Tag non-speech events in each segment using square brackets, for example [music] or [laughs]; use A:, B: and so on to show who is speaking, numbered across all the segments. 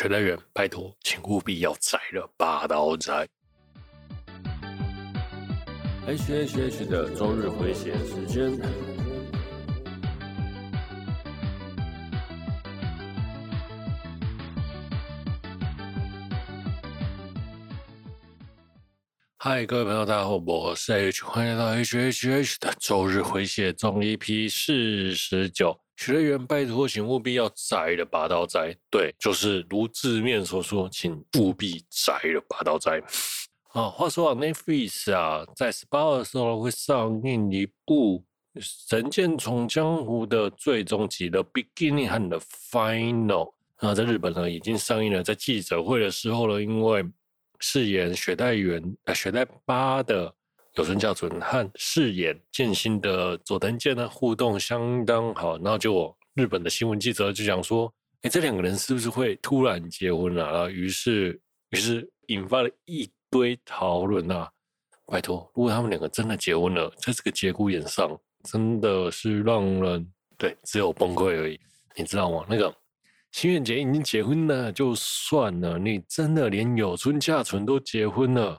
A: 雪代缘，拜托，请务必要宰了，八刀宰。H H H 的周日回血时间。嗨，各位朋友，大家好，我是 H，欢迎来到 H H H 的周日回血中 EP 四十九。雪代缘，拜托，请务必要摘了，拔刀宰。对，就是如字面所说，请务必摘了，拔刀宰。啊，[laughs] 话说啊，Netflix 啊，在十八号的时候会上映一部《神剑闯江湖》的最终集的 Beginning 和 The Final。那在日本呢，已经上映了。在记者会的时候呢，因为饰演雪代缘、呃雪代巴的有村架纯和饰演剑心的佐藤健呢互动相当好，然后就日本的新闻记者就讲说，哎，这两个人是不是会突然结婚啊？然后于是于是引发了一堆讨论啊！拜托，如果他们两个真的结婚了，在这个节骨眼上，真的是让人对只有崩溃而已，你知道吗？那个。新垣结已经结婚了，就算了。你真的连有村架纯都结婚了，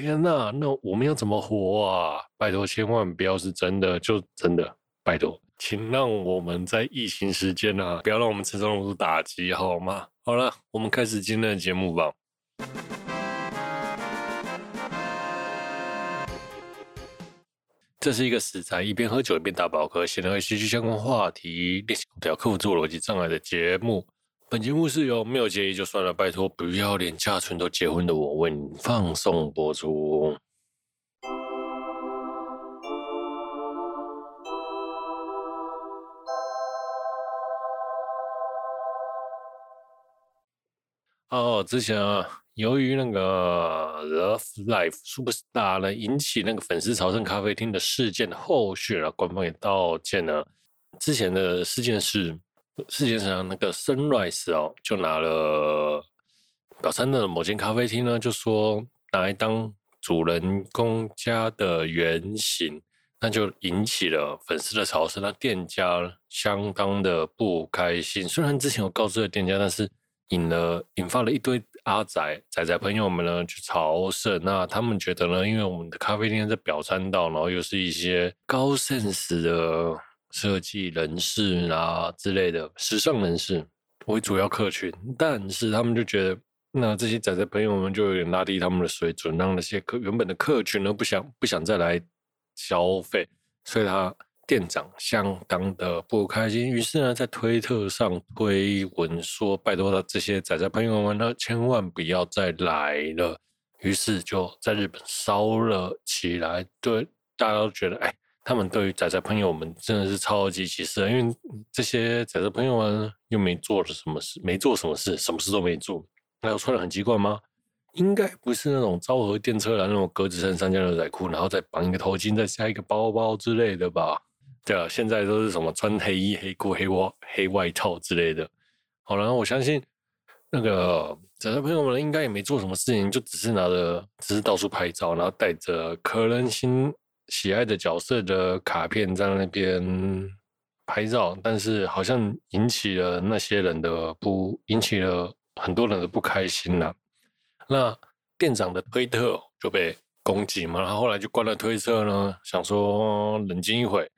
A: 天哪！那我们要怎么活啊？拜托，千万不要是真的，就真的拜托，请让我们在疫情时间啊，不要让我们承受那么多打击，好吗？好了，我们开始今天的节目吧。这是一个死宅一边喝酒一边打饱嗝，闲聊一些相关话题，练习口条，克服自我逻辑障碍的节目。本节目是由没有结衣就算了，拜托不要连架纯都结婚的我为你放送播出。哦，之前啊。由于那个 Love Life Superstar 呢，引起那个粉丝朝圣咖啡厅的事件的后续啊，官方也道歉了。之前的事件是，世界上那个 Sunrise 哦，就拿了表参的某间咖啡厅呢，就说拿来当主人公家的原型，那就引起了粉丝的朝圣，那店家相当的不开心。虽然之前有告知了店家，但是引了引发了一堆。阿宅宅宅朋友们呢去朝圣，那他们觉得呢，因为我们的咖啡店在表参道，然后又是一些高 sense 的设计人士啊之类的时尚人士为主要客群，但是他们就觉得，那这些仔仔朋友们就有点拉低他们的水准，让那些客原本的客群呢不想不想再来消费，所以他。店长相当的不开心，于是呢，在推特上推文说：“拜托他这些仔仔朋友们呢，千万不要再来了。”于是就在日本烧了起来。对，大家都觉得，哎，他们对于仔仔朋友们真的是超级歧视，因为这些仔仔朋友们又没做了什么事，没做什么事，什么事都没做。那有穿得很奇怪吗？应该不是那种昭和电车来那种格子衬衫加牛仔裤，然后再绑一个头巾，再加一个包包之类的吧。对啊，现在都是什么穿黑衣、黑裤、黑袜、黑外套之类的。好了，我相信那个仔仔朋友们应该也没做什么事情，就只是拿着，只是到处拍照，然后带着可能心喜爱的角色的卡片在那边拍照，但是好像引起了那些人的不，引起了很多人的不开心了。那店长的推特就被攻击嘛，然后后来就关了推特呢，想说冷静一会。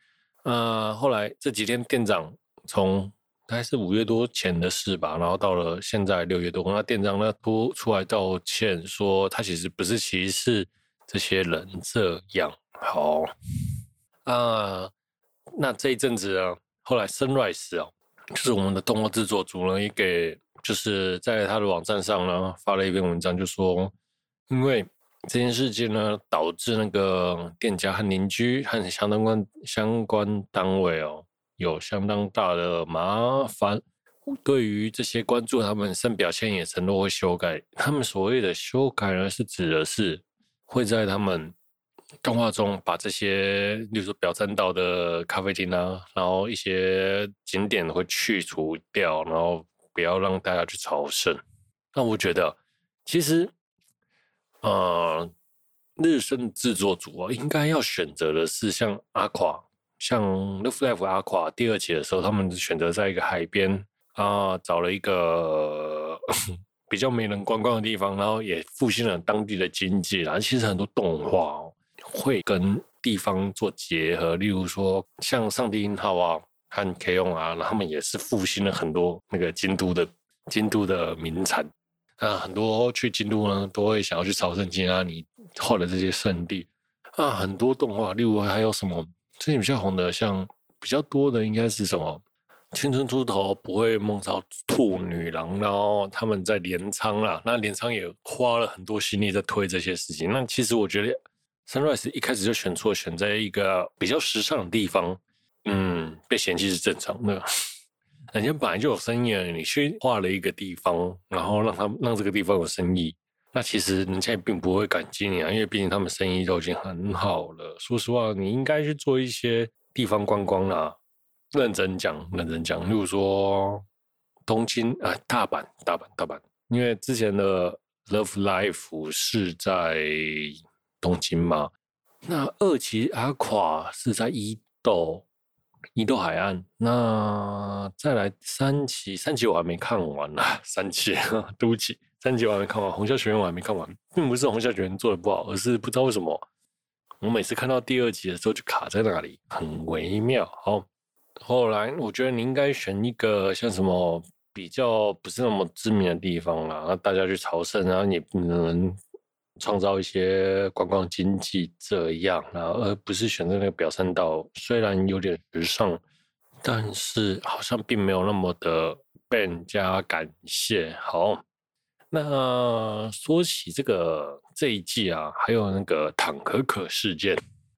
A: 呃，后来这几天店长从大概是五月多前的事吧，然后到了现在六月多，那店长呢多出来道歉，说他其实不是歧视这些人这样。好，啊、那这一阵子啊，后来 Sunrise 啊，就是我们的动画制作组呢，也给就是在他的网站上呢发了一篇文章，就说因为。这件事情呢，导致那个店家和邻居和相当关相关单位哦，有相当大的麻烦。对于这些关注，他们深表现，也承诺会修改。他们所谓的修改呢，是指的是会在他们动画中把这些，例如说表参道的咖啡厅啊，然后一些景点会去除掉，然后不要让大家去朝圣。那我觉得，其实。呃，日升制作组啊，应该要选择的是像阿垮，像 Love Life 阿垮第二集的时候，他们选择在一个海边啊，找了一个 [laughs] 比较没人观光的地方，然后也复兴了当地的经济。然后其实很多动画哦会跟地方做结合，例如说像《上帝音号》啊和 K-ON 啊，他们也是复兴了很多那个京都的京都的名产。啊，很多去京都呢都会想要去朝圣京阿尼画的这些圣地啊，很多动画，例如还有什么最近比较红的，像比较多的应该是什么？青春出头不会梦到兔女郎，然后他们在镰仓啦，那镰仓也花了很多心力在推这些事情。那其实我觉得 Sunrise 一开始就选错，选在一个比较时尚的地方，嗯，被嫌弃是正常的。人家本来就有生意，你去画了一个地方，然后让他让这个地方有生意，那其实人家也并不会感激你啊，因为毕竟他们生意都已经很好了。说实话，你应该去做一些地方观光啦。认真讲，认真讲。例如说，东京啊，大阪，大阪，大阪。因为之前的 Love Life 是在东京嘛，那二期阿垮是在伊豆，伊豆海岸。那再来三期，三期我还没看完呢。三期，对不起，三期我还没看完。红校学院我还没看完，并不是红校学院做的不好，而是不知道为什么，我每次看到第二集的时候就卡在那里，很微妙。好。后来，我觉得你应该选一个像什么比较不是那么知名的地方啦，那大家去朝圣，然后你不能创造一些观光经济这样，然后而不是选择那个表参道，虽然有点时尚，但是好像并没有那么的被人家感谢。好，那说起这个这一季啊，还有那个唐可可事件，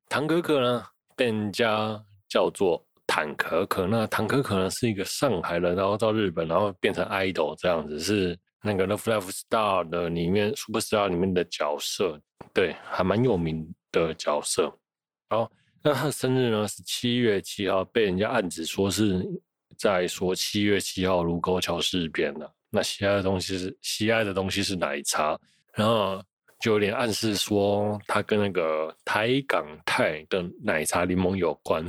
A: 唐可可呢被人家叫做。坦可可，那坦可可呢是一个上海人，然后到日本，然后变成 idol 这样子，是那个 Love Live Star 的里面 Super Star 里面的角色，对，还蛮有名的角色。然后，那他的生日呢是七月七号，被人家暗指说是在说七月七号卢沟桥事变了。那喜爱的东西是喜爱的东西是奶茶，然后就有点暗示说他跟那个台港泰的奶茶柠檬有关。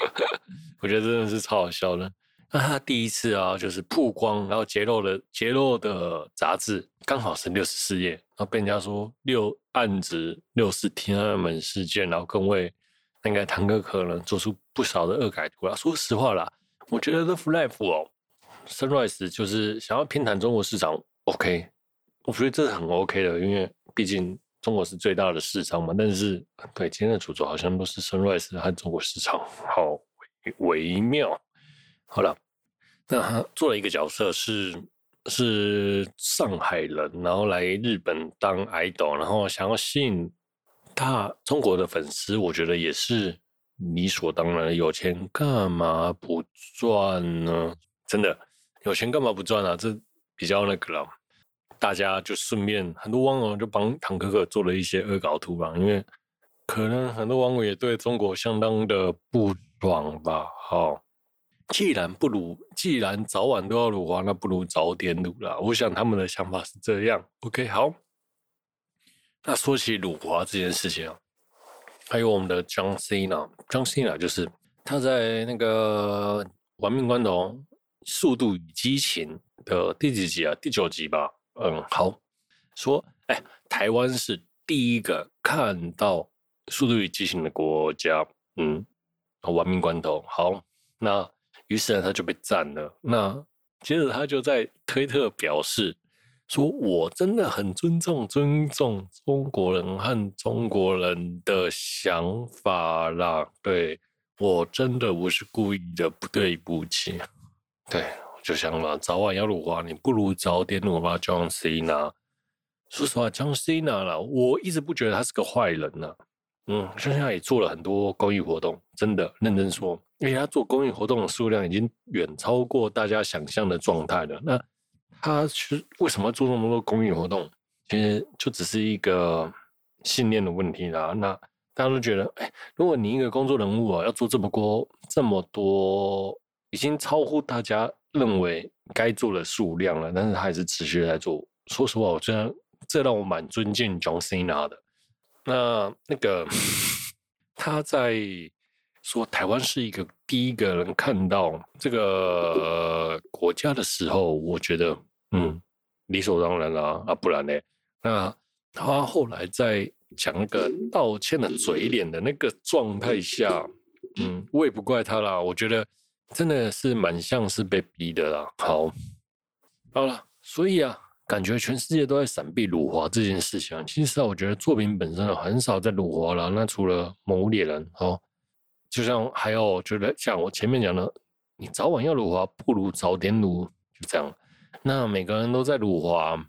A: [laughs] 我觉得真的是超好笑的。那他第一次啊，就是曝光，然后揭露的揭露的杂志刚好是六十四页，然后被人家说六案子六四天安门事件，然后更为那个唐可可能做出不少的恶改图啊。说实话啦，我觉得 Love Live 哦，Sunrise 就是想要偏袒中国市场，OK，我觉得这是很 OK 的，因为毕竟。中国是最大的市场嘛，但是对今天的主轴好像都是 Sunrise 和中国市场，好微妙。好了，那他做了一个角色是是上海人，然后来日本当 idol，然后想要吸引大中国的粉丝，我觉得也是理所当然。有钱干嘛不赚呢？真的有钱干嘛不赚啊？这比较那个了。大家就顺便，很多网友就帮唐可可做了一些恶搞图吧，因为可能很多网友也对中国相当的不爽吧。好，既然不如，既然早晚都要辱华，那不如早点辱了。我想他们的想法是这样。OK，好。那说起辱华这件事情啊，还有我们的 John Cena，John Cena 就是他在那个《玩命关头：速度与激情》的第几集啊？第九集吧。嗯，好，说，哎，台湾是第一个看到《速度与激情》的国家，嗯，玩命关头，好，那于是呢，他就被赞了。那接着他就在推特表示，说我真的很尊重尊重中国人和中国人的想法啦，对，我真的不是故意的，不对不起，对。就想嘛，早晚要辱华，你不如早点辱华。John Cena，说实话，John Cena 啦，我一直不觉得他是个坏人呐。嗯，现在也做了很多公益活动，真的认真说，因为他做公益活动的数量已经远超过大家想象的状态了。那他是为什么做那么多公益活动？其实就只是一个信念的问题啦。那大家都觉得，哎，如果你一个工作人物啊，要做这么多这么多，已经超乎大家。认为该做的数量了，但是他还是持续在做。说实话，我觉得这让我蛮尊敬 John Cena 的。那那个他在说台湾是一个第一个人看到这个、国家的时候，我觉得嗯理所当然啦啊，不然呢？那他后来在讲那个道歉的嘴脸的那个状态下，嗯，我也不怪他啦。我觉得真的是蛮像是被逼的啦。好，好了，所以啊。感觉全世界都在闪避辱华这件事情，其实啊，我觉得作品本身很少在辱华了。那除了《魔物猎人》哦，就像还有觉得像我前面讲的，你早晚要辱华，不如早点辱，就这样。那每个人都在辱华，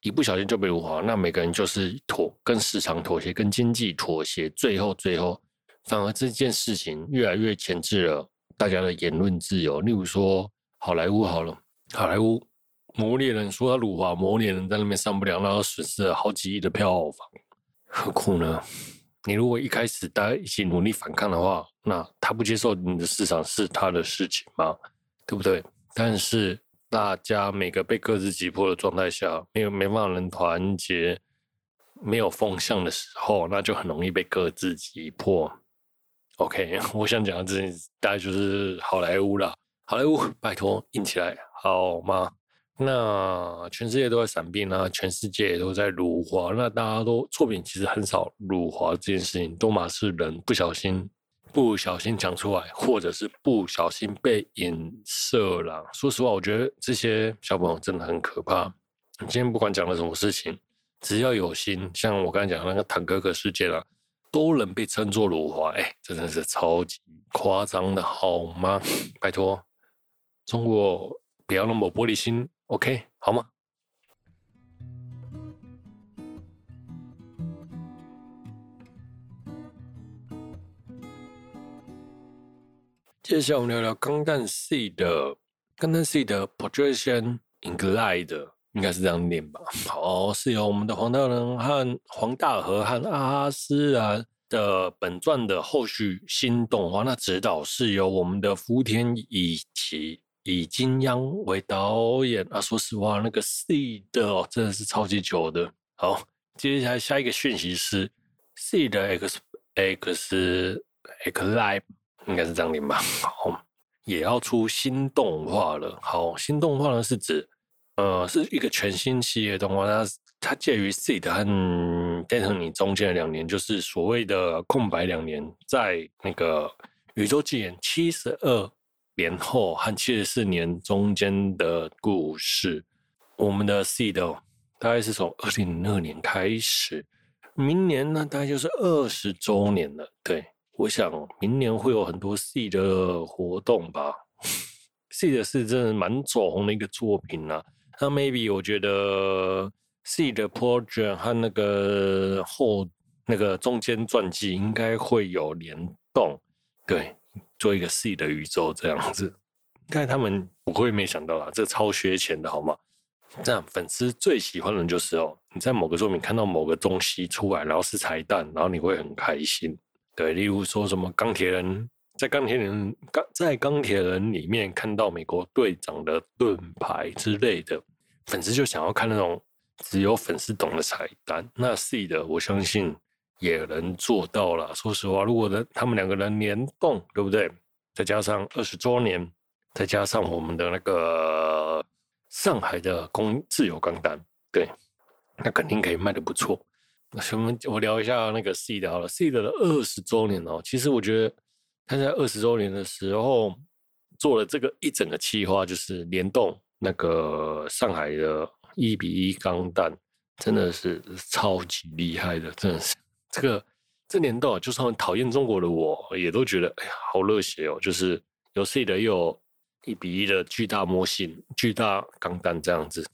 A: 一不小心就被辱华，那每个人就是妥跟市场妥协，跟经济妥协，最后最后反而这件事情越来越钳制了大家的言论自由。例如说好莱坞好了，好莱坞。魔猎人说他辱华，魔猎人在那边上不了，然后损失了好几亿的票房。何苦呢？你如果一开始大家一起努力反抗的话，那他不接受你的市场是他的事情吗？对不对？但是大家每个被各自击破的状态下，没有没办法能团结，没有风向的时候，那就很容易被各自击破。OK，[laughs] 我想讲的这大概就是好莱坞了。好莱坞，拜托硬起来好吗？那全世界都在闪避，那全世界也都在辱华，那大家都作品其实很少辱华这件事情，都嘛是人不小心不小心讲出来，或者是不小心被影射了。说实话，我觉得这些小朋友真的很可怕。今天不管讲了什么事情，只要有心，像我刚才讲的那个坦哥哥事件啊，都能被称作辱华，哎，真的是超级夸张的好吗？拜托，中国不要那么玻璃心。OK，好吗？接下来我们聊聊《钢弹 SEED》的《钢弹 SEED》的 Project Inglide，应该是这样念吧？好，是由我们的黄大人和黄大和和阿斯兰的本传的后续新动画，那指导是由我们的福田以其。以金央为导演啊，说实话，那个 SEED 哦，真的是超级久的。好，接下来下一个讯息是 SEED X X X Live，应该是这样念吧？好，也要出新动画了。好，新动画呢是指，呃，是一个全新系列动画，它它介于 SEED 和 Destiny 中间的两年，就是所谓的空白两年，在那个宇宙纪元七十二。年后和七十四年中间的故事，我们的 SEED 大概是从二零零二年开始，明年呢大概就是二十周年了。对，我想明年会有很多 SEED 的活动吧。SEED 是真的蛮走红的一个作品啊。那 maybe 我觉得 SEED Project 和那个后那个中间传记应该会有联动，对。做一个 SEED 的宇宙这样子，但他们不会没想到啦，这超缺钱的好吗？这样粉丝最喜欢的就是哦，你在某个作品看到某个东西出来，然后是彩蛋，然后你会很开心。对，例如说什么钢铁人，在钢铁人钢在钢铁人里面看到美国队长的盾牌之类的，粉丝就想要看那种只有粉丝懂的彩蛋。那 SEED 我相信。也能做到了。说实话，如果能他们两个人联动，对不对？再加上二十周年，再加上我们的那个上海的公自由钢弹，对，那肯定可以卖的不错。那我们我聊一下那个 SEED 好了，SEED 的二十周年哦，其实我觉得他在二十周年的时候做了这个一整个企划，就是联动那个上海的一比一钢弹，真的是超级厉害的，真的是。这个这年头，就算很讨厌中国的我，也都觉得哎呀，好热血哦！就是有 C 的又有一比一的巨大模型、巨大钢弹这样子。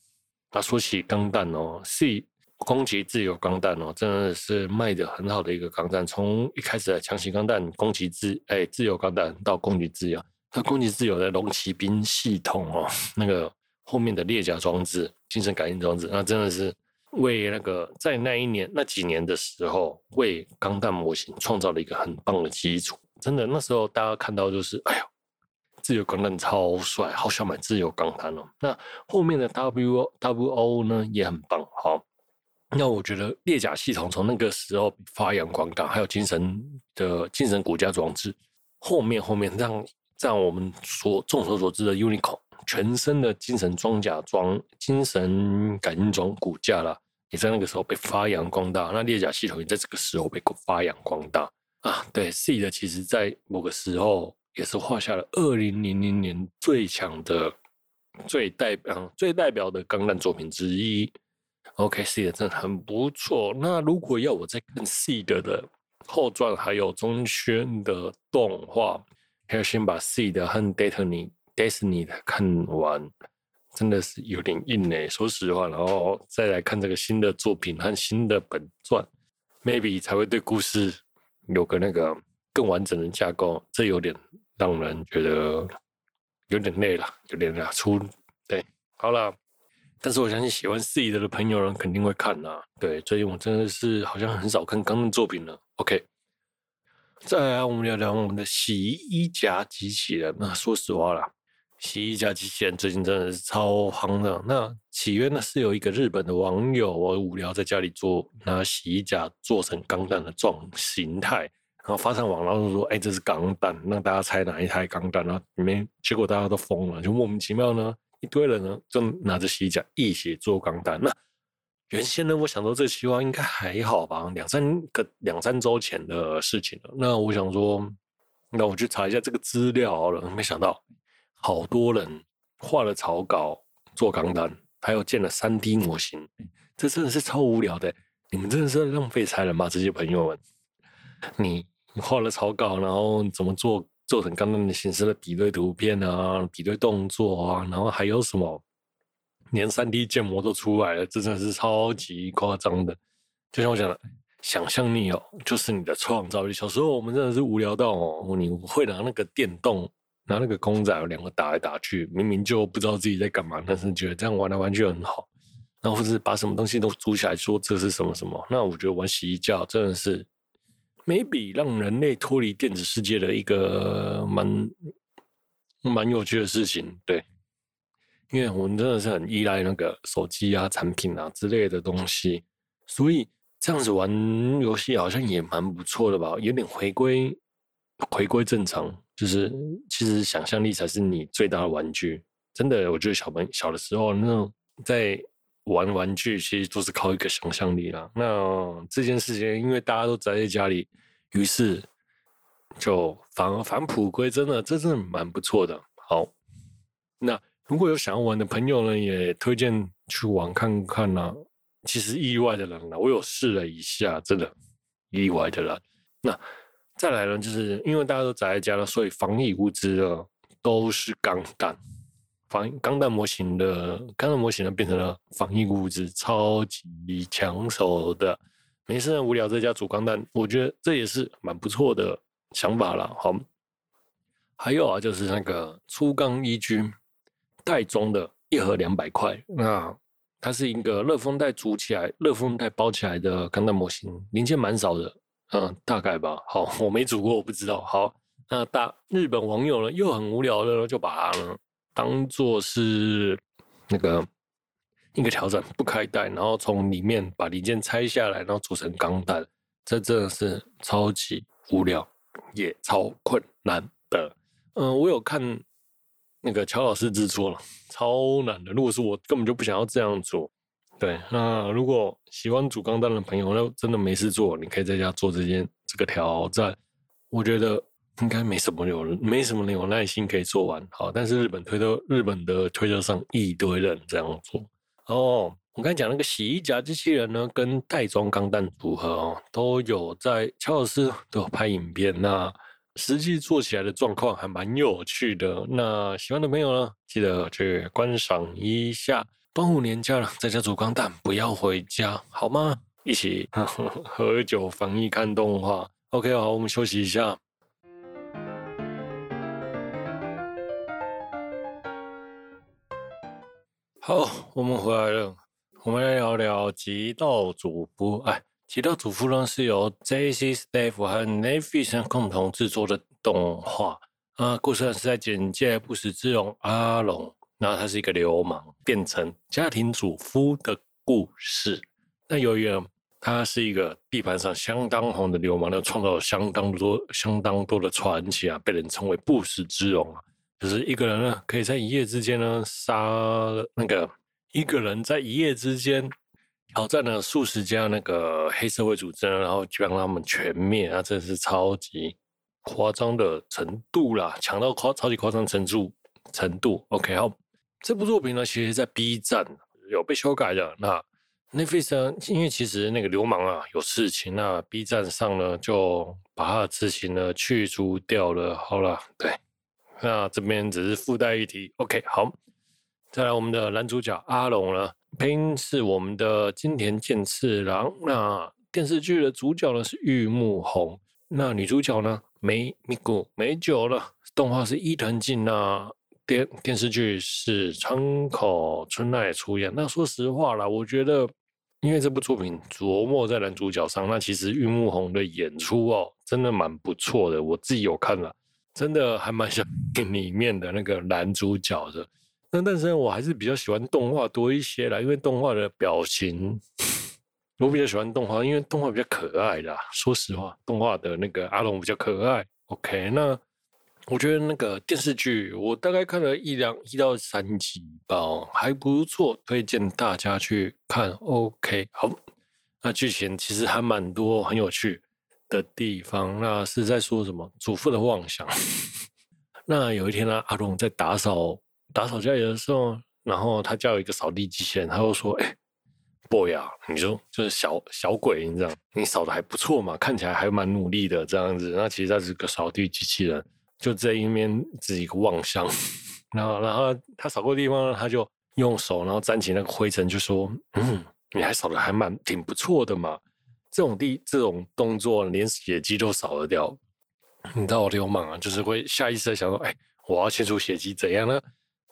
A: 那说起钢弹哦，C 攻击自由钢弹哦，真的是卖的很好的一个钢弹。从一开始的强袭钢弹攻击自哎自由钢弹到攻击自由，那攻击自由的龙骑兵系统哦，那个后面的列甲装置、精神感应装置，那真的是。为那个在那一年那几年的时候，为钢弹模型创造了一个很棒的基础。真的，那时候大家看到就是，哎呦，自由钢弹超帅，好想买自由钢弹哦。那后面的 W W O 呢也很棒，好。那我觉得列甲系统从那个时候发扬光大，还有精神的精神骨架装置，后面后面让让我们所众所周知的 Unicorn 全身的精神装甲装精神感应装骨架啦，也在那个时候被发扬光大。那列甲系统也在这个时候被发扬光大啊。对，SEED 其实在某个时候也是画下了二零零零年最强的。最代表最代表的钢弹作品之一，OK，SEED 真的很不错。那如果要我再看 SEED 的后传，还有中宣的动画，还要先把 SEED 和 Destiny Destiny 的看完，真的是有点硬诶。说实话，然后再来看这个新的作品和新的本传，maybe 才会对故事有个那个更完整的架构。这有点让人觉得。有点累了，有点累，出对，好了。但是我相信喜欢 SEED 的朋友呢，肯定会看呐。对，所以我真的是好像很少看刚的作品了。OK，再来我们聊聊我们的洗衣夹机器人。那说实话啦，洗衣夹机器人最近真的是超夯的。那起源呢是有一个日本的网友，我无聊在家里做拿洗衣夹做成钢弹的状形态。然后发上网，然后说：“哎，这是钢弹，让大家猜哪一台钢弹。”然后里面结果大家都疯了，就莫名其妙呢，一堆人呢就拿着洗衣夹一起做钢弹。那原先呢，我想说这期望应该还好吧，两三个两三周前的事情了。那我想说，那我去查一下这个资料好了。没想到好多人画了草稿做钢弹，还有建了三 D 模型，这真的是超无聊的。你们真的是浪费才能吧，这些朋友们。你画了草稿，然后怎么做做成钢弹的形式的比对图片啊，比对动作啊，然后还有什么，连三 D 建模都出来了，这真的是超级夸张的。就像我讲的，想象力哦，就是你的创造力。小时候我们真的是无聊到哦，你会拿那个电动，拿那个公仔有两个打来打去，明明就不知道自己在干嘛，但是觉得这样玩来玩去很好。然后或是把什么东西都组起来，说这是什么什么。那我觉得玩洗衣架真的是。maybe 让人类脱离电子世界的一个蛮蛮有趣的事情，对，因为我们真的是很依赖那个手机啊、产品啊之类的东西，所以这样子玩游戏好像也蛮不错的吧，有点回归回归正常，就是其实想象力才是你最大的玩具，真的，我觉得小朋小的时候那种在玩玩具，其实都是靠一个想象力啦。那这件事情，因为大家都宅在家里。于是就返返璞归真了，这真的蛮不错的。好，那如果有想要玩的朋友呢，也推荐去玩看看呢、其实意外的冷了，我有试了一下，真的意外的人。那再来呢，就是因为大家都宅在家了，所以防疫物资呢都是钢弹，防钢弹模型的钢弹模型呢变成了防疫物资，超级抢手的。没事，无聊在家煮钢弹，我觉得这也是蛮不错的想法了。好，还有啊，就是那个粗钢一军袋装的一盒两百块，那它是一个热封袋煮起来、热封袋包起来的钢弹模型，零件蛮少的，嗯，大概吧。好，我没煮过，我不知道。好，那大日本网友呢又很无聊的就把它呢当做是那个。一个调整不开袋，然后从里面把零件拆下来，然后组成钢弹，这真的是超级无聊，也超困难的。嗯，我有看那个乔老师制作了，超难的。如果是我，根本就不想要这样做。对，那如果喜欢煮钢蛋的朋友，那真的没事做，你可以在家做这件这个挑战。我觉得应该没什么有，没什么人有耐心可以做完。好，但是日本推特，日本的推特上一堆人这样做。哦，我刚才讲那个洗衣夹机器人呢，跟袋装钢蛋组合哦，都有在乔老师都有拍影片，那实际做起来的状况还蛮有趣的。那喜欢的朋友呢，记得去观赏一下。端午年假了，在家煮钢蛋，不要回家，好吗？一起呵 [laughs] 呵喝酒、防疫、看动画。OK，好，我们休息一下。好，我们回来了。我们来聊聊《极道主播》。哎，《极道主夫》呢是由 JC Staff 和 Netflix 共同制作的动画。啊，故事呢是在简介不死之龙阿龙，然后他是一个流氓变成家庭主夫的故事。那由于他是一个地盘上相当红的流氓，那创造了相当多、相当多的传奇啊，被人称为不死之龙啊。就是一个人呢，可以在一夜之间呢，杀那个一个人在一夜之间挑战了数十家那个黑社会组织，然后就让他们全灭啊，真的是超级夸张的程度啦，强到夸超级夸张程度程度。OK，好，这部作品呢，其实在 B 站有被修改的那。Netflix 呢，因为其实那个流氓啊有事情，那 B 站上呢就把他的事情呢去除掉了。好了，对，那这边只是附带一提。OK，好，再来我们的男主角阿龙呢，配音是我们的金田健次郎。那电视剧的主角呢是玉木宏，那女主角呢梅米古梅久了，动画是伊藤静那。电电视剧是川口春奈出演。那说实话啦，我觉得。因为这部作品琢磨在男主角上，那其实玉木宏的演出哦，真的蛮不错的。我自己有看了，真的还蛮像里面的那个男主角的。那但是我还是比较喜欢动画多一些啦，因为动画的表情，我比较喜欢动画，因为动画比较可爱啦。说实话，动画的那个阿龙比较可爱。OK，那。我觉得那个电视剧，我大概看了一两一到三集吧，还不错，推荐大家去看。OK，好，那剧情其实还蛮多很有趣的地方。那是在说什么？祖父的妄想。[laughs] 那有一天呢，阿龙在打扫打扫家里的时候，然后他叫一个扫地机器人，他就说：“哎，boy 啊，你说就是小小鬼，你知道，你扫的还不错嘛，看起来还蛮努力的这样子。那其实他是个扫地机器人。”就这一面是一个望乡，然后，然后他扫过的地方呢，他就用手，然后沾起那个灰尘，就说：“嗯，你还扫的还蛮挺不错的嘛。”这种地这种动作，连血迹都扫得掉，你知道我流氓啊，就是会下意识的想说：“哎，我要清除血迹，怎样呢？”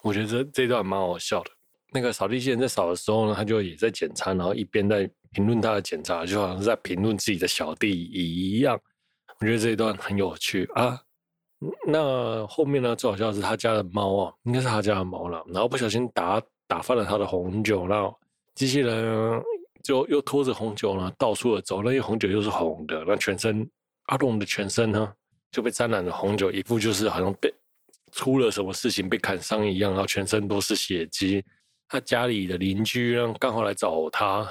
A: 我觉得这这段蛮好笑的。那个扫地机器人在扫的时候呢，他就也在检查，然后一边在评论他的检查，就好像是在评论自己的小弟一样。我觉得这一段很有趣啊。那后面呢？最好笑的是他家的猫啊，应该是他家的猫了。然后不小心打打翻了他的红酒，然后机器人就又拖着红酒呢到处的走。那些红酒又是红的，那全身阿龙的全身呢就被沾染了红酒，一副就是好像被出了什么事情被砍伤一样，然后全身都是血迹。他家里的邻居呢刚好来找他，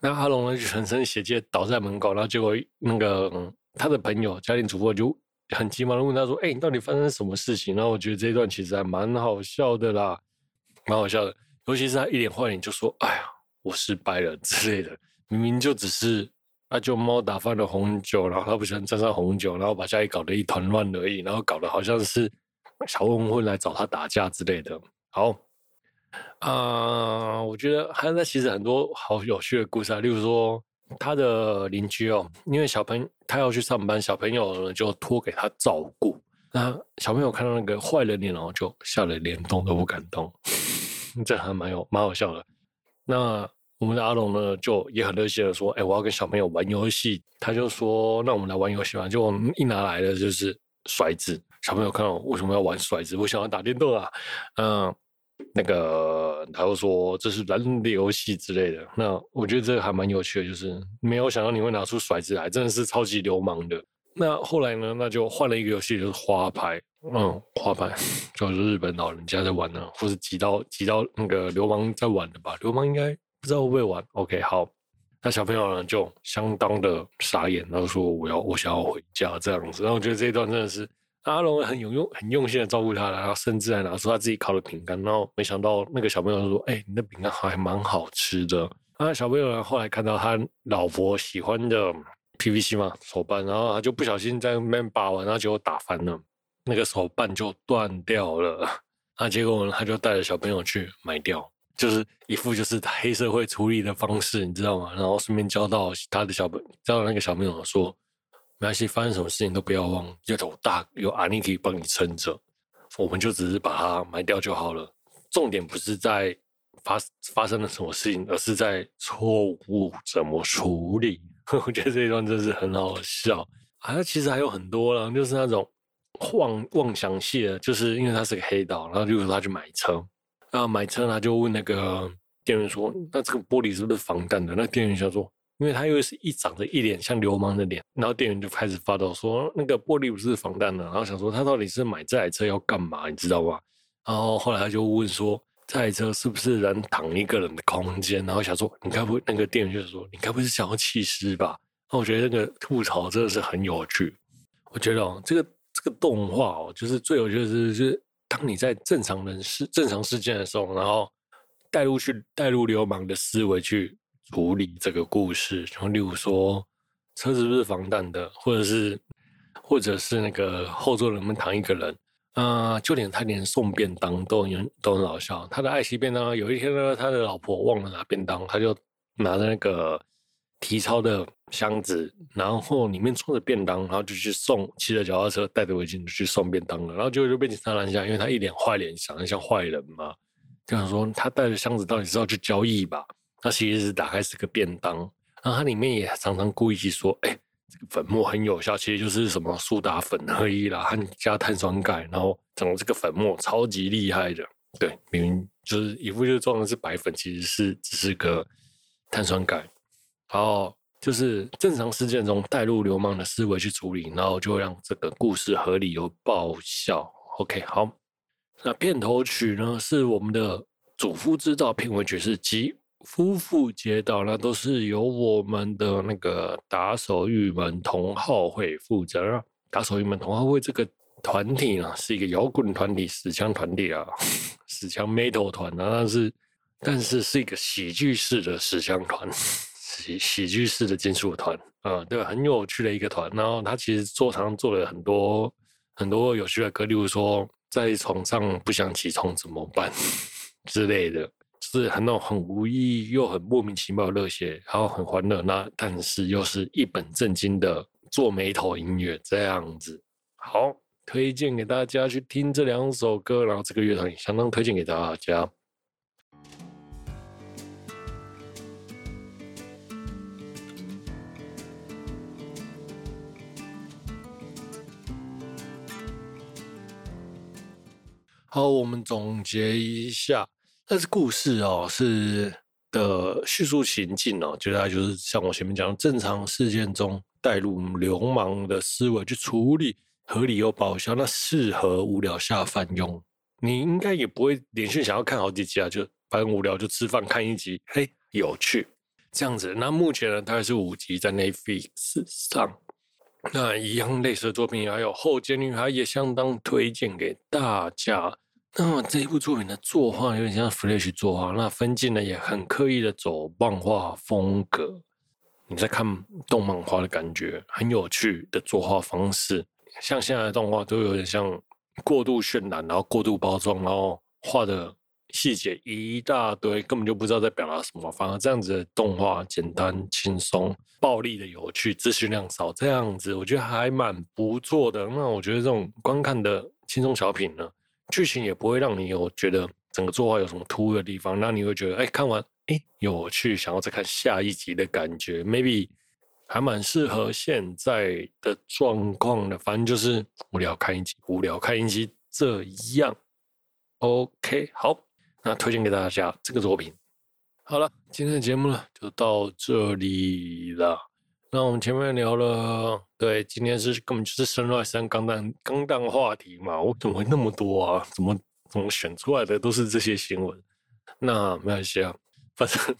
A: 那阿龙呢就全身血迹倒在门口，然后结果那个、他的朋友家庭主妇就。很急忙的问他说：“哎、你到底发生什么事情？”然后我觉得这一段其实还蛮好笑的啦，蛮好笑的。尤其是他一脸坏脸就说：“哎呀，我失败了之类的。”明明就只是阿舅猫打翻了红酒，然后他不喜欢沾上红酒，然后把家里搞得一团乱而已，然后搞得好像是小混混来找他打架之类的。好，啊、我觉得还有那其实很多好有趣的故事啊，例如说。他的邻居哦，因为小朋友他要去上班，小朋友呢就托给他照顾。那小朋友看到那个坏人脸，然后就吓得连动都不敢动，[laughs] 这还蛮有蛮好笑的。那我们的阿龙呢，就也很热心的说：“哎，我要跟小朋友玩游戏。”他就说：“那我们来玩游戏吧。”就我们一拿来的就是骰子。小朋友看到为什么要玩骰子？我想要打电动啊，嗯。那个，他又说这是人的游戏之类的。那我觉得这个还蛮有趣的，就是没有想到你会拿出骰子来，真的是超级流氓的。那后来呢，那就换了一个游戏，就是花牌。嗯，花牌就是日本老人家在玩的，或是几刀几刀那个流氓在玩的吧？流氓应该不知道会不会玩。OK，好，那小朋友呢就相当的傻眼，然后说我要我想要回家这样子。然后我觉得这一段真的是。阿龙很有用、很用心的照顾他，然后甚至还拿出他自己烤的饼干，然后没想到那个小朋友说：“哎、你的饼干还蛮好吃的。”啊，小朋友呢后来看到他老婆喜欢的 PVC 嘛手办，然后他就不小心在那边把玩，然后结果打翻了，那个手办就断掉了。那，结果呢他就带着小朋友去买掉，就是一副就是黑社会处理的方式，你知道吗？然后顺便教到他的小朋教到那个小朋友说。没关系，发生什么事情都不要忘，有头大有阿尼可以帮你撑着，我们就只是把它埋掉就好了。重点不是在发发生了什么事情，而是在错误怎么处理。[laughs] 我觉得这一段真是很好笑。啊，他其实还有很多了，就是那种妄妄想系的，就是因为他是个黑道，然后就是他去买车，然后买车他就问那个店员说：“那这个玻璃是不是防弹的？”那店员想说。因为他又是一长着一脸像流氓的脸，然后店员就开始发抖说那个玻璃不是防弹的，然后想说他到底是买这台车要干嘛，你知道吗？然后后来他就问说这台车是不是能躺一个人的空间？然后想说你该不会那个店员就说你该不会是想要弃尸吧？那我觉得那个吐槽真的是很有趣。我觉得哦，这个这个动画哦，就是最有趣的是，就是当你在正常人事正常事件的时候，然后带入去带入流氓的思维去处理这个故事，然后例如说车子是不是防弹的，或者是或者是那个后座能不能躺一个人。啊、就连他连送便当都很都很好笑。他的爱惜便当，有一天呢，他的老婆忘了拿便当，他就拿着那个体操的箱子，然后里面装着便当，然后就去送，骑着脚踏车，戴着围巾就去送便当了。然后结果就被警察拦下，因为他一脸坏脸，长得像坏人嘛。就想说他带着箱子到底是要去交易吧？它其实是打开是个便当，然后它里面也常常故意去说，哎。这个粉末很有效，其实就是什么苏打粉而已啦，和加碳酸钙，然后整个这个粉末超级厉害的。对，明明就是一副就装的是白粉，其实是只是个碳酸钙。然后就是正常事件中带入流氓的思维去处理，然后就让这个故事合理又爆笑。OK，好，那片头曲呢是我们的主夫知道片尾曲是吉。夫妇街道，那都是由我们的那个打手玉门同好会负责。打手玉门同好会这个团体呢，是一个摇滚团体、死腔团体啊，死腔 metal 团啊，但是但是是一个喜剧式的死腔团，喜喜剧式的金属团啊，对，很有趣的一个团。然后他其实做常做了很多很多有趣的歌，例如说在床上不想起床怎么办 [laughs] 之类的。是很那种很无意义又很莫名其妙的热血，然后很欢乐，那但是又是一本正经的做眉头音乐这样子。好，推荐给大家去听这两首歌，然后这个乐团也相当推荐给大家。好，我们总结一下。但是故事哦，是的叙述情境哦，就大概就是像我前面讲，正常事件中带入流氓的思维去处理，合理又爆笑，那适合无聊下饭用。你应该也不会连续想要看好几集啊，就反正无聊就吃饭看一集，嘿，有趣这样子。那目前呢，大概是五集在 Netflix 上，那一样类似的作品还有《后街女孩》也相当推荐给大家。那么这一部作品的作画有点像 Flash 作画，那分镜呢也很刻意的走漫画风格。你在看动漫画的感觉，很有趣的作画方式。像现在的动画都有点像过度渲染，然后过度包装，然后画的细节一大堆，根本就不知道在表达什么。反而这样子的动画简单轻松，暴力的有趣，资讯量少，这样子我觉得还蛮不错的。那我觉得这种观看的轻松小品呢，剧情也不会让你有觉得整个作画有什么突兀的地方，那你会觉得哎，看完哎有趣，想要再看下一集的感觉，maybe 还蛮适合现在的状况的。反正就是无聊看一集，无聊看一集这样。OK，好，那推荐给大家这个作品。好了，今天的节目呢就到这里了。那我们前面聊了，对，今天是根本就是生化三钢弹钢弹话题嘛？我怎么会那么多啊？怎么怎么选出来的都是这些新闻？那没关系啊，反正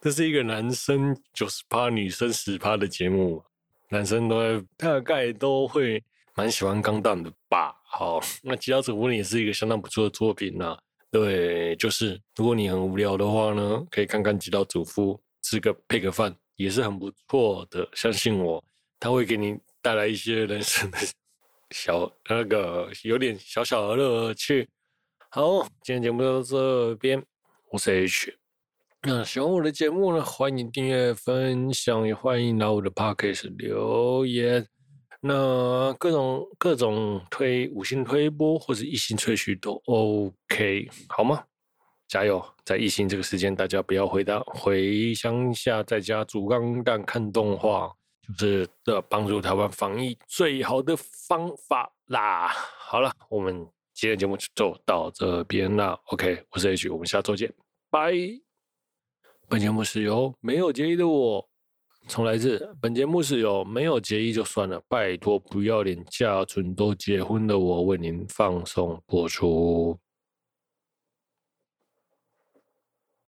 A: 这是一个男生九十趴、女生十趴的节目，男生都会大概都会蛮喜欢钢弹的吧？好，那《极道主夫》也是一个相当不错的作品呐。对，就是如果你很无聊的话呢，可以看看《极道主夫》，吃个配个饭。也是很不错的，相信我，他会给你带来一些人生的小那个有点小小的乐趣。好，今天节目就到这边，我是 H。那喜欢我的节目呢，欢迎订阅、分享，也欢迎来我的 Podcast 留言。那各种各种推五星推播或者一星吹嘘都 OK，好吗？加油！在疫情这个时间，大家不要回到回乡下，在家煮钢蛋看动画，就是的帮助台湾防疫最好的方法啦。好了，我们今天节目就到这边啦。OK，我是 H，我们下周见，拜。本节目是由没有结义的我重来一次，本节目是由没有结义就算了，拜托不要脸嫁准都结婚的我为您放送播出。